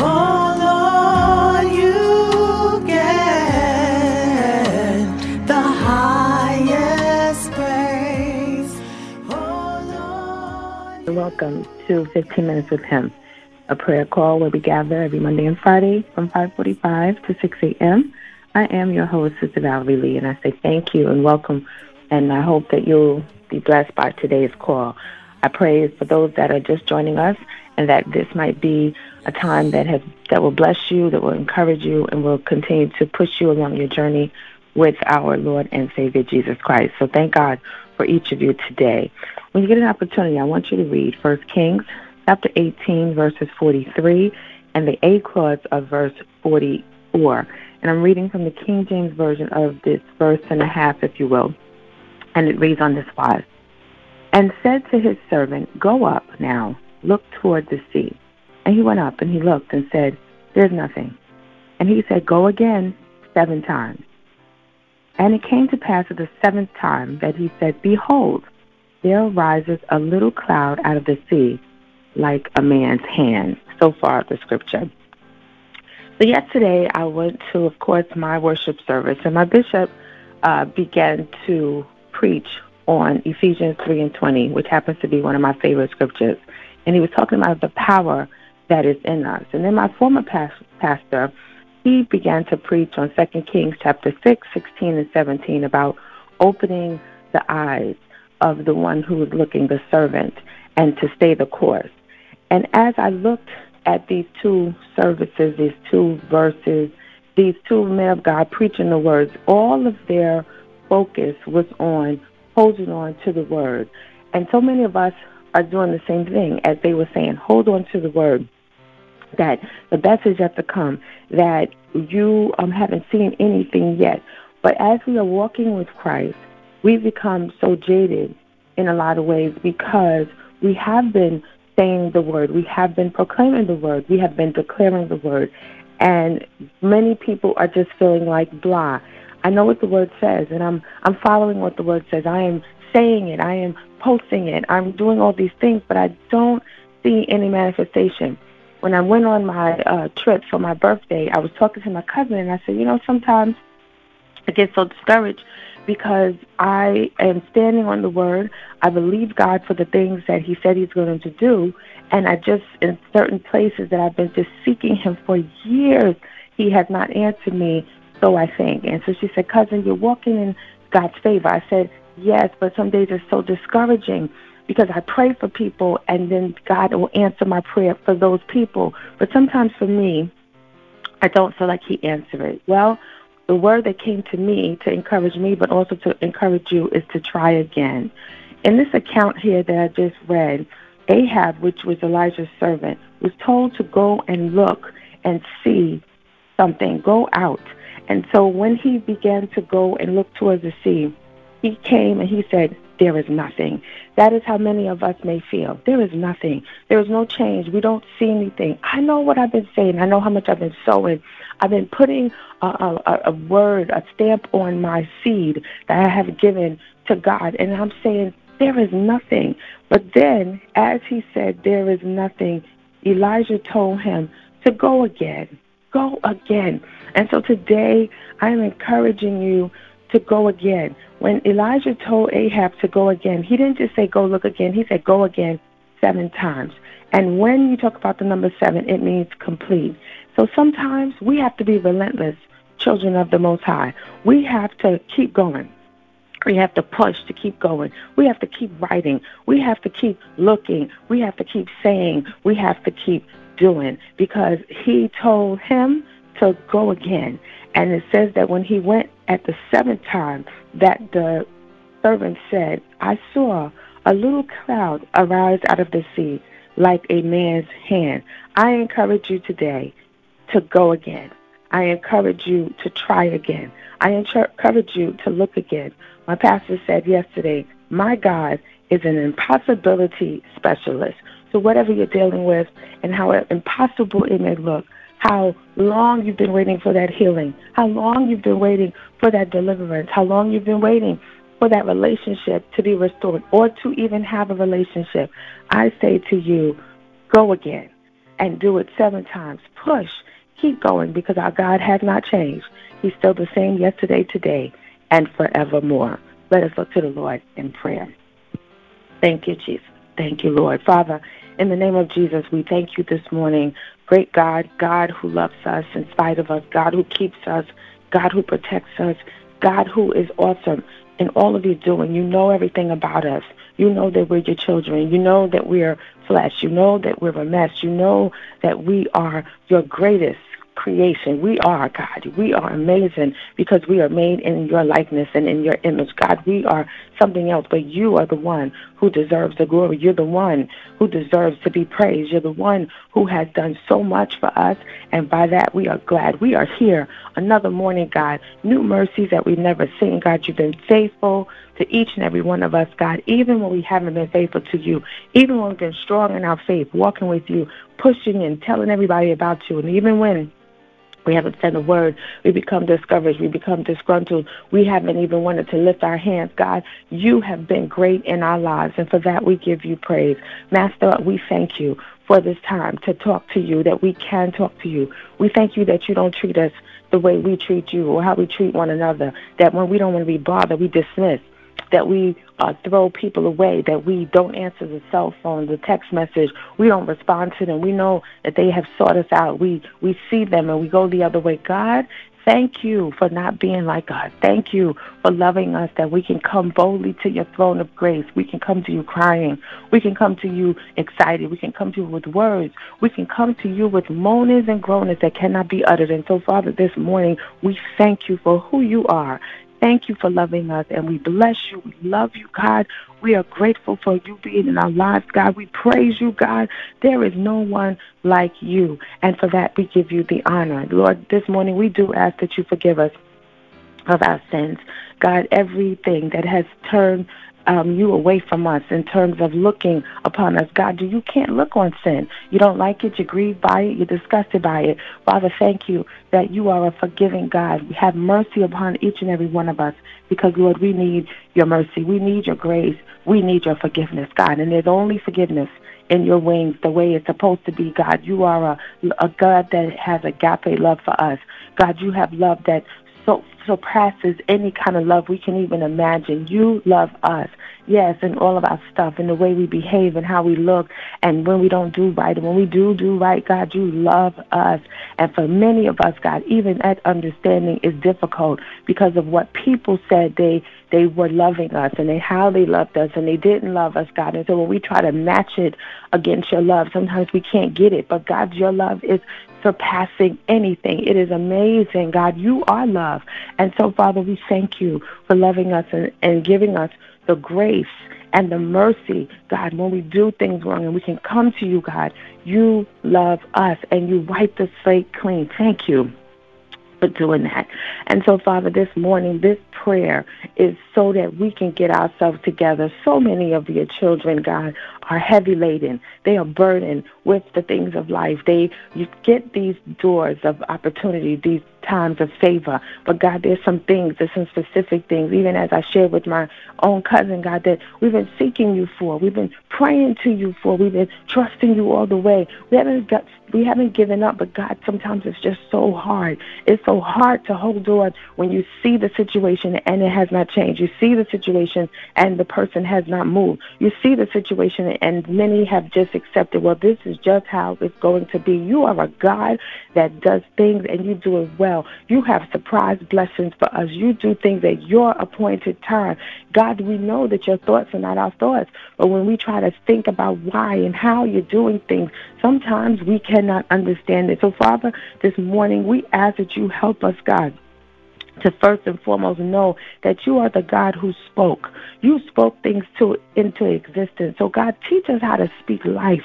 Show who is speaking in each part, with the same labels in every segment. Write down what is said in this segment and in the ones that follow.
Speaker 1: Oh you get the highest praise. Oh.
Speaker 2: Welcome to 15 Minutes with Him, a prayer call where we gather every Monday and Friday from 5:45 to 6 a.m. I am your host, Sister Valerie Lee, and I say thank you and welcome, and I hope that you'll be blessed by today's call. I pray for those that are just joining us, and that this might be a time that has that will bless you, that will encourage you, and will continue to push you along your journey with our Lord and Savior Jesus Christ. So thank God for each of you today. When you get an opportunity, I want you to read First Kings chapter 18, verses 43, and the A clause of verse 44. And I'm reading from the King James Version of this verse and a half, if you will. And it reads on this wise And said to his servant, Go up now, look toward the sea. And he went up and he looked and said, There's nothing. And he said, Go again seven times. And it came to pass at the seventh time that he said, Behold, there rises a little cloud out of the sea, like a man's hand. So far, the scripture. So yesterday, I went to, of course, my worship service, and my bishop uh, began to preach on Ephesians 3 and 20, which happens to be one of my favorite scriptures. And he was talking about the power that is in us. And then my former past, pastor, he began to preach on 2 Kings chapter 6, 16, and 17 about opening the eyes of the one who is looking, the servant, and to stay the course. And as I looked at these two services, these two verses, these two men of God preaching the words, all of their focus was on holding on to the word. And so many of us are doing the same thing as they were saying, hold on to the word. That the best is yet to come, that you um, haven't seen anything yet. But as we are walking with Christ, we've become so jaded in a lot of ways because we have been saying the word. We have been proclaiming the word. We have been declaring the word. And many people are just feeling like blah. I know what the word says and I'm I'm following what the word says. I am saying it. I am posting it. I'm doing all these things, but I don't see any manifestation. When I went on my uh, trip for my birthday, I was talking to my cousin and I said, you know, sometimes I get so discouraged because I am standing on the word. I believe God for the things that He said He's going to do. And I just, in certain places that I've been just seeking Him for years, He has not answered me, so I think. And so she said, Cousin, you're walking in God's favor. I said, Yes, but some days it's so discouraging because I pray for people and then God will answer my prayer for those people. But sometimes for me, I don't feel like He answered it. Well, the word that came to me to encourage me, but also to encourage you, is to try again. In this account here that I just read, Ahab, which was Elijah's servant, was told to go and look and see something, go out. And so when he began to go and look towards the sea, he came and he said, There is nothing. That is how many of us may feel. There is nothing. There is no change. We don't see anything. I know what I've been saying. I know how much I've been sowing. I've been putting a, a, a word, a stamp on my seed that I have given to God. And I'm saying, There is nothing. But then, as he said, There is nothing, Elijah told him to go again. Go again. And so today, I am encouraging you to go again. When Elijah told Ahab to go again, he didn't just say go look again, he said go again seven times. And when you talk about the number seven, it means complete. So sometimes we have to be relentless, children of the Most High. We have to keep going. We have to push to keep going. We have to keep writing. We have to keep looking. We have to keep saying. We have to keep doing because he told him to go again. And it says that when he went at the seventh time, that the servant said, I saw a little cloud arise out of the sea like a man's hand. I encourage you today to go again. I encourage you to try again. I encourage you to look again. My pastor said yesterday, My God is an impossibility specialist. So, whatever you're dealing with and how impossible it may look, how long you've been waiting for that healing, how long you've been waiting for that deliverance, how long you've been waiting for that relationship to be restored or to even have a relationship, I say to you, go again. and do it seven times. Push. Keep going because our God has not changed. He's still the same yesterday, today, and forevermore. Let us look to the Lord in prayer. Thank you, Jesus. Thank you, Lord. Father, in the name of Jesus, we thank you this morning. Great God, God who loves us in spite of us, God who keeps us, God who protects us, God who is awesome in all of your doing. You know everything about us. You know that we're your children. You know that we're flesh. You know that we're a mess. You know that we are your greatest creation. We are, God. We are amazing because we are made in your likeness and in your image. God, we are something else, but you are the one who deserves the glory. You're the one who deserves to be praised. You're the one who has done so much for us, and by that we are glad. We are here another morning, God. New mercies that we've never seen, God. You've been faithful to each and every one of us, God, even when we haven't been faithful to you, even when we've been strong in our faith, walking with you, pushing and telling everybody about you, and even when we haven't said a word. We become discouraged. We become disgruntled. We haven't even wanted to lift our hands. God, you have been great in our lives, and for that we give you praise. Master, we thank you for this time to talk to you, that we can talk to you. We thank you that you don't treat us the way we treat you or how we treat one another, that when we don't want to be bothered, we dismiss that we uh, throw people away, that we don't answer the cell phone, the text message, we don't respond to them. We know that they have sought us out. We we see them and we go the other way. God, thank you for not being like us. Thank you for loving us that we can come boldly to your throne of grace. We can come to you crying. We can come to you excited. We can come to you with words. We can come to you with moanings and groanings that cannot be uttered. And so, Father, this morning, we thank you for who you are Thank you for loving us, and we bless you. We love you, God. We are grateful for you being in our lives, God. We praise you, God. There is no one like you, and for that we give you the honor. Lord, this morning we do ask that you forgive us of our sins. God, everything that has turned um, you away from us in terms of looking upon us. God, you can't look on sin. You don't like it. You're grieved by it. You're disgusted by it. Father, thank you that you are a forgiving God. We Have mercy upon each and every one of us because, Lord, we need your mercy. We need your grace. We need your forgiveness, God. And there's only forgiveness in your wings the way it's supposed to be, God. You are a, a God that has agape love for us. God, you have love that so surpasses any kind of love we can even imagine. You love us, yes, and all of our stuff, and the way we behave and how we look, and when we don't do right, and when we do do right, God, you love us. And for many of us, God, even that understanding is difficult because of what people said they they were loving us and they, how they loved us, and they didn't love us, God. And so when we try to match it against your love, sometimes we can't get it. But God, your love is surpassing anything. It is amazing, God. You are love. And so, Father, we thank you for loving us and, and giving us the grace and the mercy, God, when we do things wrong and we can come to you, God. You love us and you wipe the slate clean. Thank you for doing that. And so, Father, this morning, this prayer is so that we can get ourselves together. So many of your children, God, are heavy laden. They are burdened with the things of life. They you get these doors of opportunity, these times of favor. But God, there's some things, there's some specific things, even as I shared with my own cousin, God, that we've been seeking you for. We've been praying to you for. We've been trusting you all the way. We haven't got we haven't given up, but God, sometimes it's just so hard. It's so hard to hold on when you see the situation and it has not changed. You see the situation and the person has not moved. You see the situation and many have just accepted, well, this is just how it's going to be. You are a God that does things and you do it well. You have surprise blessings for us. You do things at your appointed time. God, we know that your thoughts are not our thoughts, but when we try to think about why and how you're doing things, sometimes we cannot understand it. So, Father, this morning we ask that you help us, God to first and foremost know that you are the God who spoke. You spoke things to into existence. So God, teach us how to speak life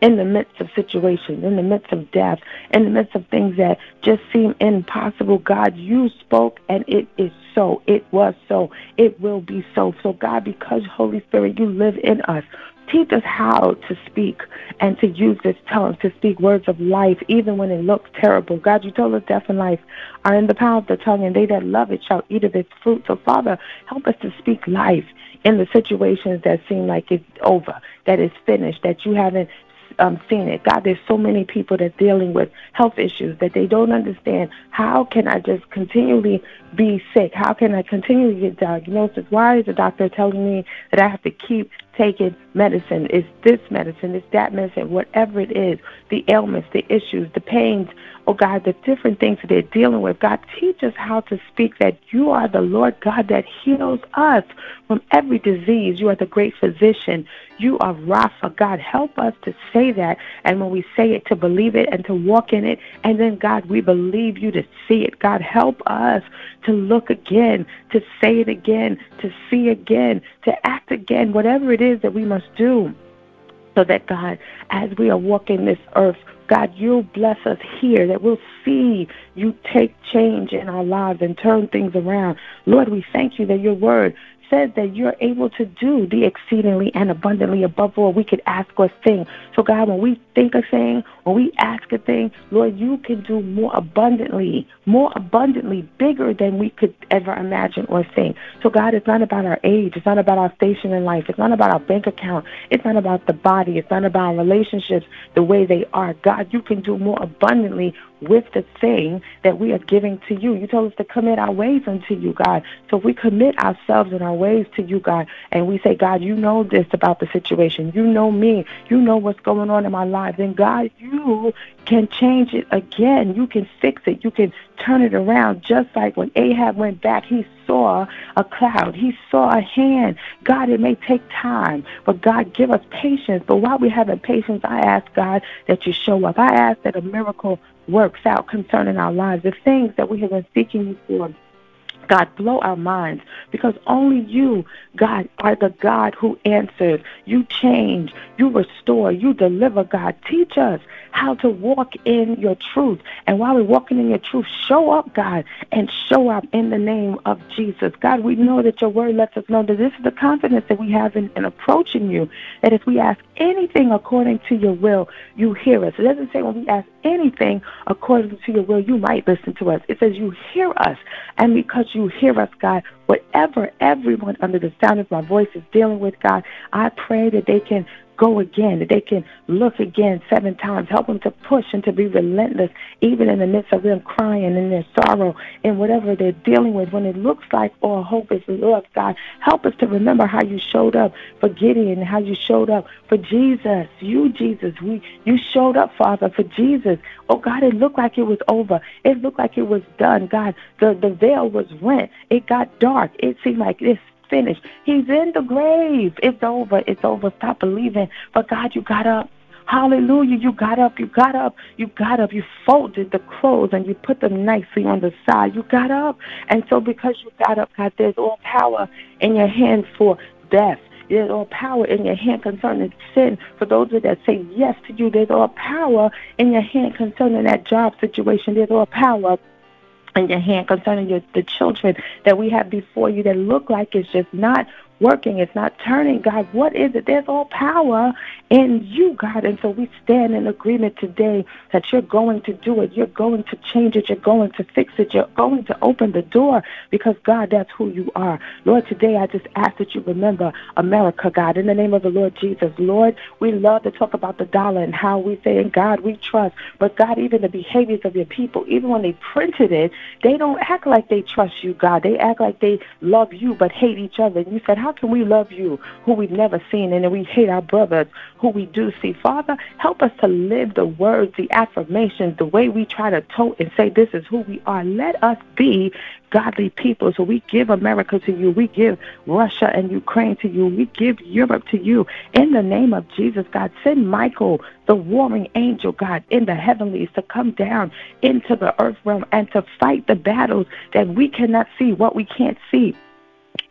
Speaker 2: in the midst of situations, in the midst of death, in the midst of things that just seem impossible. God, you spoke and it is so. It was so. It will be so. So God, because Holy Spirit, you live in us. Teach us how to speak and to use this tongue to speak words of life, even when it looks terrible. God, you told us death and life are in the power of the tongue, and they that love it shall eat of its fruit. So, Father, help us to speak life in the situations that seem like it's over, that it's finished, that you haven't um, seen it. God, there's so many people that are dealing with health issues that they don't understand. How can I just continually be sick? How can I continually get diagnosis? Why is the doctor telling me that I have to keep taking medicine? Is this medicine? Is that medicine? Whatever it is, the ailments, the issues, the pains, oh God, the different things that they're dealing with. God, teach us how to speak that you are the Lord God that heals us from every disease. You are the great physician. You are Rapha. God, help us to say that. And when we say it, to believe it and to walk in it. And then, God, we believe you to see it. God, help us to look again, to say it again, to see again, to act again, whatever it is that we must do. So that, God, as we are walking this earth, God, you'll bless us here, that we'll see you take change in our lives and turn things around. Lord, we thank you that your word says that you're able to do the exceedingly and abundantly above all we could ask or think. So, God, when we think a thing, when we ask a thing, Lord, you can do more abundantly, more abundantly, bigger than we could ever imagine or think. So, God, it's not about our age. It's not about our station in life. It's not about our bank account. It's not about the body. It's not about relationships the way they are. God, you can do more abundantly with the thing that we are giving to you. You told us to commit our ways unto you, God. So if we commit ourselves and our ways to you, God, and we say, God, you know this about the situation. You know me. You know what's going on in my life. Then, God, you can change it again. You can fix it. You can turn it around. Just like when Ahab went back, he saw a cloud. He saw a hand. God, it may take time, but God, give us patience. But while we're having patience, I ask God that you show up. I ask that a miracle works out concerning our lives, the things that we have been seeking you for. God, blow our minds because only you, God, are the God who answers. You change, you restore, you deliver, God. Teach us how to walk in your truth. And while we're walking in your truth, show up, God, and show up in the name of Jesus. God, we know that your word lets us know that this is the confidence that we have in, in approaching you, that if we ask anything according to your will, you hear us. It doesn't say when we ask anything according to your will, you might listen to us. It says you hear us. And because you hear us, God, whatever everyone under the sound of my voice is dealing with, God, I pray that they can go again, that they can look again seven times. Help them to push and to be relentless, even in the midst of them crying and their sorrow and whatever they're dealing with. When it looks like all hope is lost, God, help us to remember how you showed up for Gideon, how you showed up for Jesus. You, Jesus, we you showed up, Father, for Jesus. Oh God, it looked like it was over. It looked like it was done. God, the, the veil was rent. It got dark. It seemed like this finished. He's in the grave. It's over. It's over. Stop believing. But God, you got up. Hallelujah. You got up. You got up. You got up. You folded the clothes and you put them nicely on the side. You got up. And so because you got up, God, there's all power in your hands for death. There's all power in your hand concerning sin. For those that say yes to you, there's all power in your hand concerning that job situation. There's all power in your hand concerning your, the children that we have before you that look like it's just not working. It's not turning, God. What is it? There's all power in you, God. And so we stand in agreement today that you're going to do it. You're going to change it. You're going to fix it. You're going to open the door because, God, that's who you are. Lord, today I just ask that you remember America, God, in the name of the Lord Jesus. Lord, we love to talk about the dollar and how we say, in God, we trust. But, God, even the behaviors of your people, even when they printed it, they don't act like they trust you, God. They act like they love you but hate each other. And you said, how can we love you who we've never seen and we hate our brothers who we do see? Father, help us to live the words, the affirmations, the way we try to tote and say this is who we are. Let us be godly people. So we give America to you. We give Russia and Ukraine to you. We give Europe to you. In the name of Jesus, God, send Michael, the warring angel, God, in the heavenlies to come down into the earth realm and to fight the battles that we cannot see, what we can't see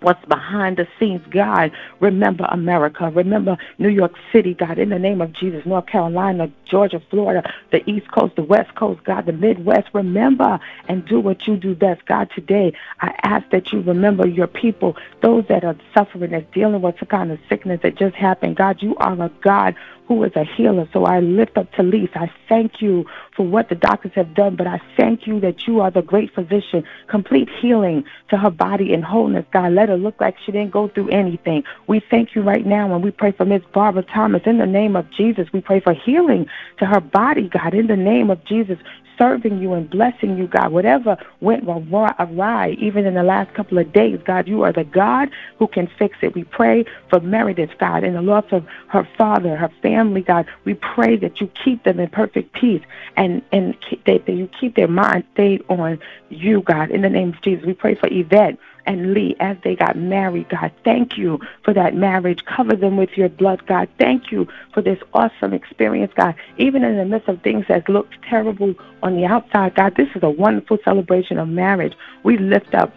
Speaker 2: what's behind the scenes, God. Remember America. Remember New York City, God, in the name of Jesus. North Carolina, Georgia, Florida, the East Coast, the West Coast, God, the Midwest. Remember and do what you do best. God, today I ask that you remember your people, those that are suffering, that's dealing with some kind of sickness that just happened. God, you are a God who is a healer. So I lift up Talise. I thank you for what the doctors have done, but I thank you that you are the great physician. Complete healing to her body and wholeness, God. Let her look like she didn't go through anything. We thank you right now and we pray for Miss Barbara Thomas. In the name of Jesus, we pray for healing to her body, God. In the name of Jesus, serving you and blessing you, God. Whatever went awry, even in the last couple of days, God, you are the God who can fix it. We pray for Meredith, God, and the loss of her father, her family, God. We pray that you keep them in perfect peace and, and that you keep their mind stayed on you, God. In the name of Jesus, we pray for Yvette and Lee as they got married, God. Thank you for that marriage. Cover them with your blood, God. Thank you for this awesome experience, God. Even in the midst of things that look terrible on the outside, God, this is a wonderful celebration of marriage. We lift up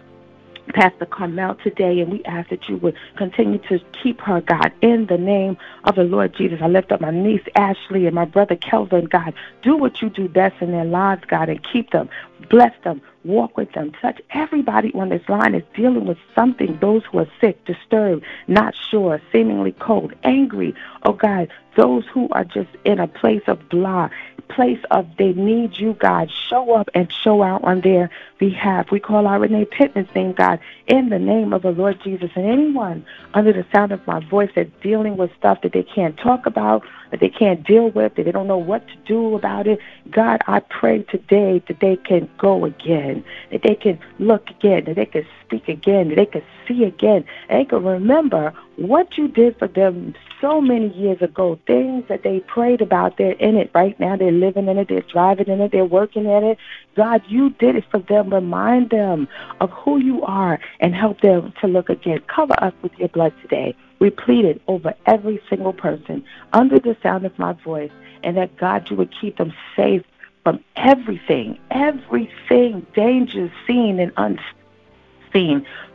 Speaker 2: Pastor Carmel today, and we ask that you would continue to keep her, God, in the name of the Lord Jesus. I lift up my niece Ashley and my brother Kelvin, God. Do what you do best in their lives, God, and keep them. Bless them. Walk with them. Touch everybody on this line is dealing with something. Those who are sick, disturbed, not sure, seemingly cold, angry. Oh, God, those who are just in a place of blah, place of they need you, God. Show up and show out on their behalf. We call our Renee Pittman's name, God, in the name of the Lord Jesus. And anyone under the sound of my voice that's dealing with stuff that they can't talk about, that they can't deal with, that they don't know what to do about it, God, I pray today that they can go again, that they can look again, that they can speak again, they could see again, they could remember what you did for them so many years ago, things that they prayed about, they're in it right now. They're living in it, they're driving in it, they're working in it. God, you did it for them. Remind them of who you are and help them to look again. Cover us with your blood today. We plead it over every single person under the sound of my voice, and that God, you would keep them safe from everything, everything, dangers seen and unseen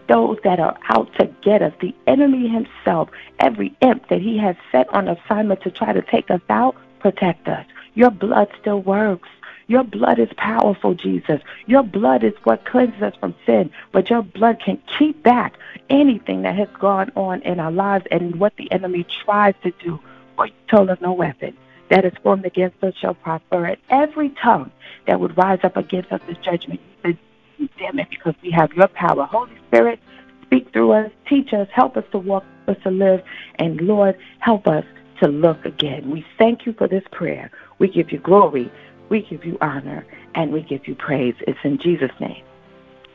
Speaker 2: those that are out to get us, the enemy himself, every imp that he has set on assignment to try to take us out, protect us. Your blood still works. Your blood is powerful, Jesus. Your blood is what cleanses us from sin, but your blood can keep back anything that has gone on in our lives and what the enemy tries to do. For you told us no weapon that is formed against us shall prosper. And every tongue that would rise up against us is judgment. Condemn it because we have your power. Holy Spirit, speak through us, teach us, help us to walk, us to live, and Lord, help us to look again. We thank you for this prayer. We give you glory, we give you honor, and we give you praise. It's in Jesus' name.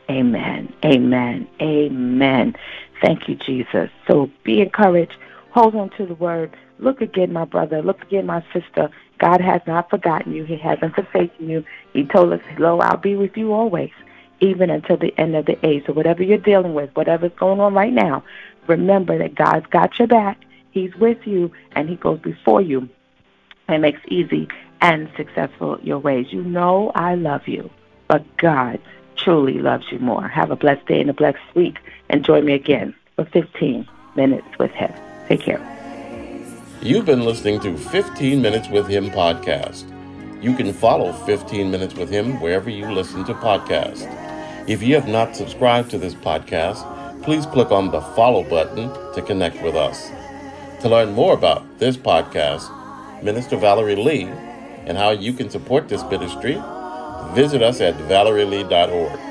Speaker 2: Amen. Amen. Amen. Thank you, Jesus. So be encouraged. Hold on to the word. Look again, my brother. Look again, my sister. God has not forgotten you. He hasn't forsaken you. He told us, Lo, I'll be with you always even until the end of the age. So whatever you're dealing with, whatever's going on right now, remember that God's got your back. He's with you, and He goes before you and makes easy and successful your ways. You know I love you, but God truly loves you more. Have a blessed day and a blessed week, and join me again for 15 minutes with Him. Take care.
Speaker 3: You've been listening to 15 Minutes with Him podcast. You can follow 15 Minutes with Him wherever you listen to podcasts. If you have not subscribed to this podcast, please click on the follow button to connect with us. To learn more about this podcast, Minister Valerie Lee, and how you can support this ministry, visit us at valerielee.org.